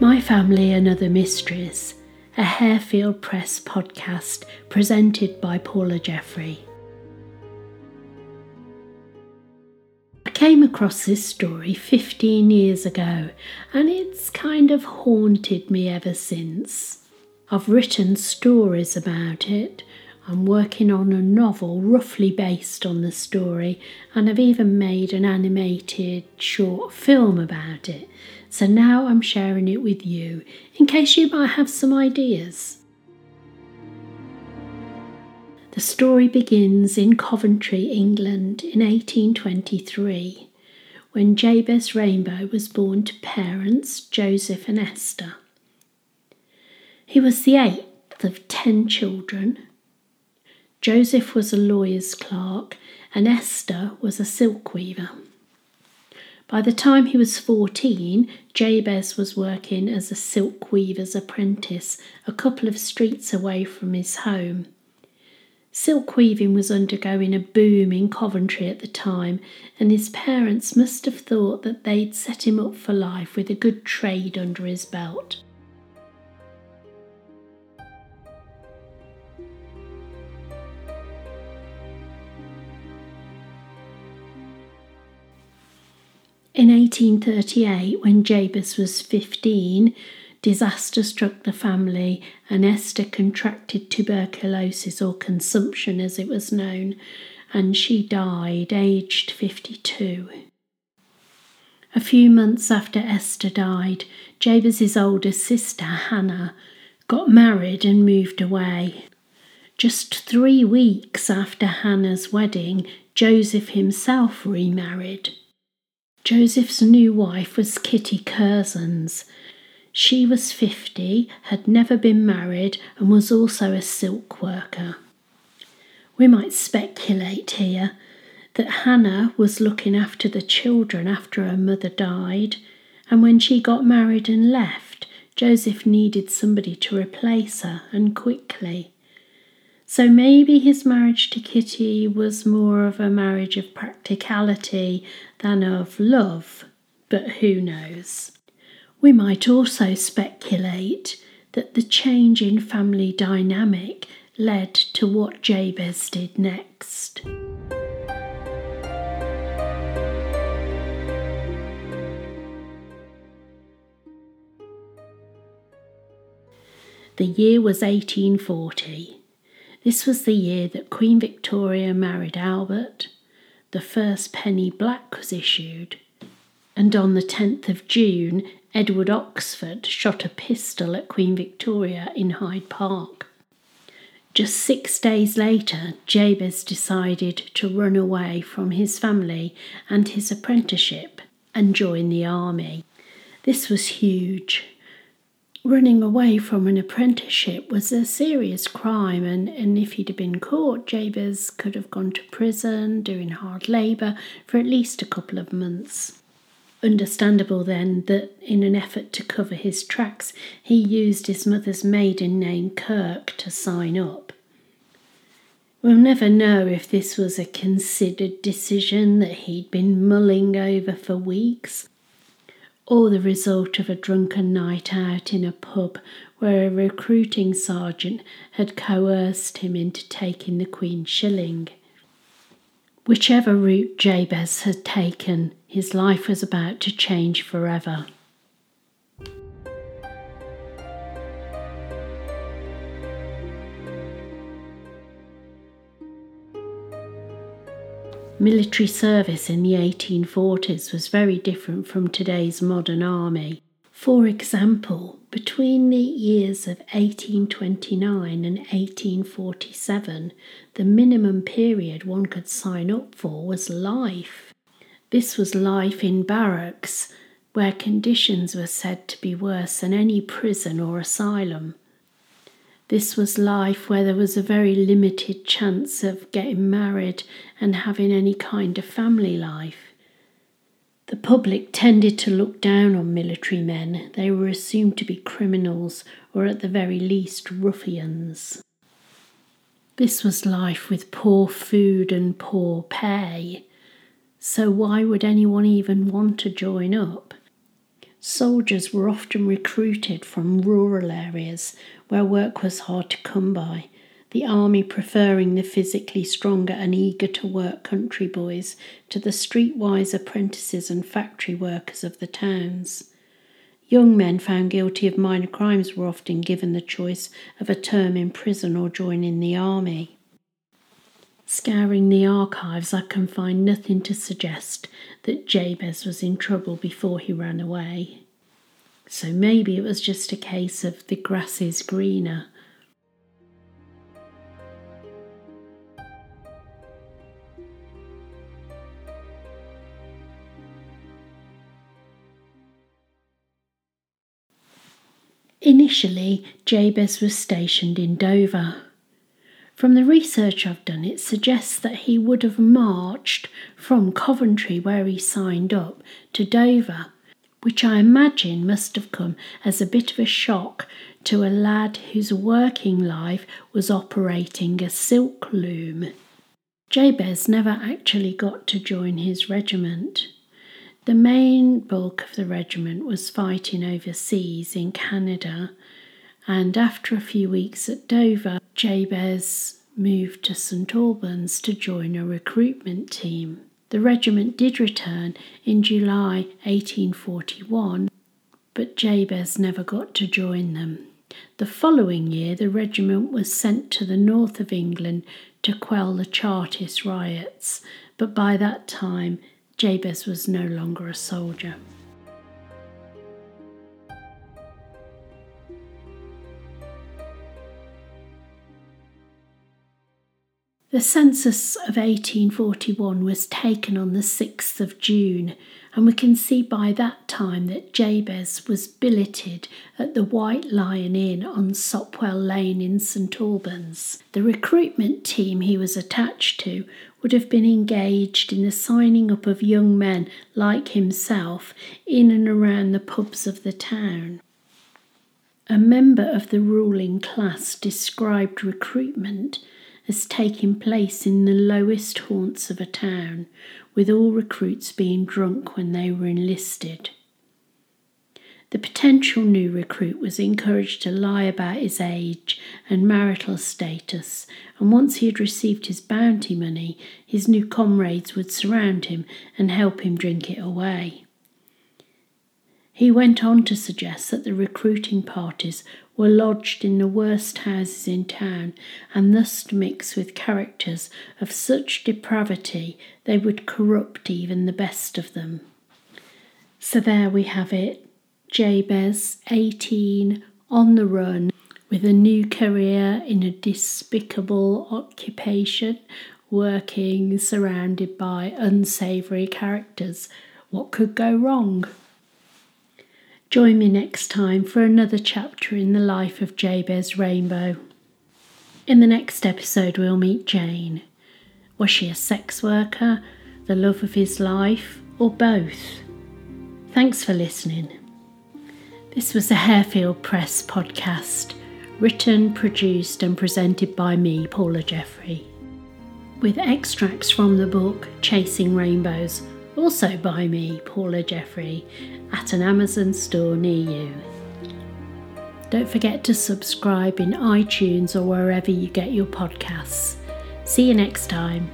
My Family and Other Mysteries, a Harefield Press podcast presented by Paula Jeffrey. I came across this story 15 years ago and it's kind of haunted me ever since. I've written stories about it. I'm working on a novel roughly based on the story, and I've even made an animated short film about it. So now I'm sharing it with you in case you might have some ideas. The story begins in Coventry, England in 1823 when Jabez Rainbow was born to parents Joseph and Esther. He was the eighth of ten children. Joseph was a lawyer's clerk and Esther was a silk weaver. By the time he was 14, Jabez was working as a silk weaver's apprentice a couple of streets away from his home. Silk weaving was undergoing a boom in Coventry at the time, and his parents must have thought that they'd set him up for life with a good trade under his belt. In 1838, when Jabez was 15, disaster struck the family and Esther contracted tuberculosis or consumption as it was known, and she died aged 52. A few months after Esther died, Jabez's older sister, Hannah, got married and moved away. Just three weeks after Hannah's wedding, Joseph himself remarried. Joseph's new wife was Kitty Curzons. She was 50, had never been married, and was also a silk worker. We might speculate here that Hannah was looking after the children after her mother died, and when she got married and left, Joseph needed somebody to replace her, and quickly. So maybe his marriage to Kitty was more of a marriage of practicality than of love, but who knows? We might also speculate that the change in family dynamic led to what Jabez did next. The year was 1840. This was the year that Queen Victoria married Albert, the first penny black was issued, and on the 10th of June, Edward Oxford shot a pistol at Queen Victoria in Hyde Park. Just six days later, Jabez decided to run away from his family and his apprenticeship and join the army. This was huge running away from an apprenticeship was a serious crime, and, and if he'd have been caught, Jabez could have gone to prison doing hard labour for at least a couple of months. Understandable then that in an effort to cover his tracks, he used his mother's maiden name Kirk to sign up. We'll never know if this was a considered decision that he'd been mulling over for weeks or the result of a drunken night out in a pub where a recruiting sergeant had coerced him into taking the Queen's shilling. Whichever route Jabez had taken, his life was about to change forever. Military service in the 1840s was very different from today's modern army. For example, between the years of 1829 and 1847, the minimum period one could sign up for was life. This was life in barracks, where conditions were said to be worse than any prison or asylum. This was life where there was a very limited chance of getting married and having any kind of family life. The public tended to look down on military men. They were assumed to be criminals or at the very least ruffians. This was life with poor food and poor pay. So why would anyone even want to join up? Soldiers were often recruited from rural areas where work was hard to come by, the army preferring the physically stronger and eager to work country boys to the streetwise apprentices and factory workers of the towns. Young men found guilty of minor crimes were often given the choice of a term in prison or joining the army. Scouring the archives, I can find nothing to suggest that Jabez was in trouble before he ran away. So maybe it was just a case of the grass is greener. Initially, Jabez was stationed in Dover. From the research I've done, it suggests that he would have marched from Coventry, where he signed up, to Dover, which I imagine must have come as a bit of a shock to a lad whose working life was operating a silk loom. Jabez never actually got to join his regiment. The main bulk of the regiment was fighting overseas in Canada and after a few weeks at Dover, Jabez moved to St Albans to join a recruitment team. The regiment did return in July 1841, but Jabez never got to join them. The following year, the regiment was sent to the north of England to quell the Chartist riots, but by that time, Jabez was no longer a soldier. The census of 1841 was taken on the 6th of June, and we can see by that time that Jabez was billeted at the White Lion Inn on Sopwell Lane in St Albans. The recruitment team he was attached to would have been engaged in the signing up of young men like himself in and around the pubs of the town. A member of the ruling class described recruitment as taking place in the lowest haunts of a town, with all recruits being drunk when they were enlisted. The potential new recruit was encouraged to lie about his age and marital status, and once he had received his bounty money, his new comrades would surround him and help him drink it away. He went on to suggest that the recruiting parties were lodged in the worst houses in town and thus mixed with characters of such depravity they would corrupt even the best of them. So there we have it Jabez, 18, on the run, with a new career in a despicable occupation, working surrounded by unsavoury characters. What could go wrong? Join me next time for another chapter in the life of Jabez Rainbow. In the next episode, we'll meet Jane. Was she a sex worker, the love of his life, or both? Thanks for listening. This was a Harefield Press podcast, written, produced, and presented by me, Paula Jeffrey, with extracts from the book Chasing Rainbows also by me, Paula Jeffrey, at an Amazon store near you. Don't forget to subscribe in iTunes or wherever you get your podcasts. See you next time.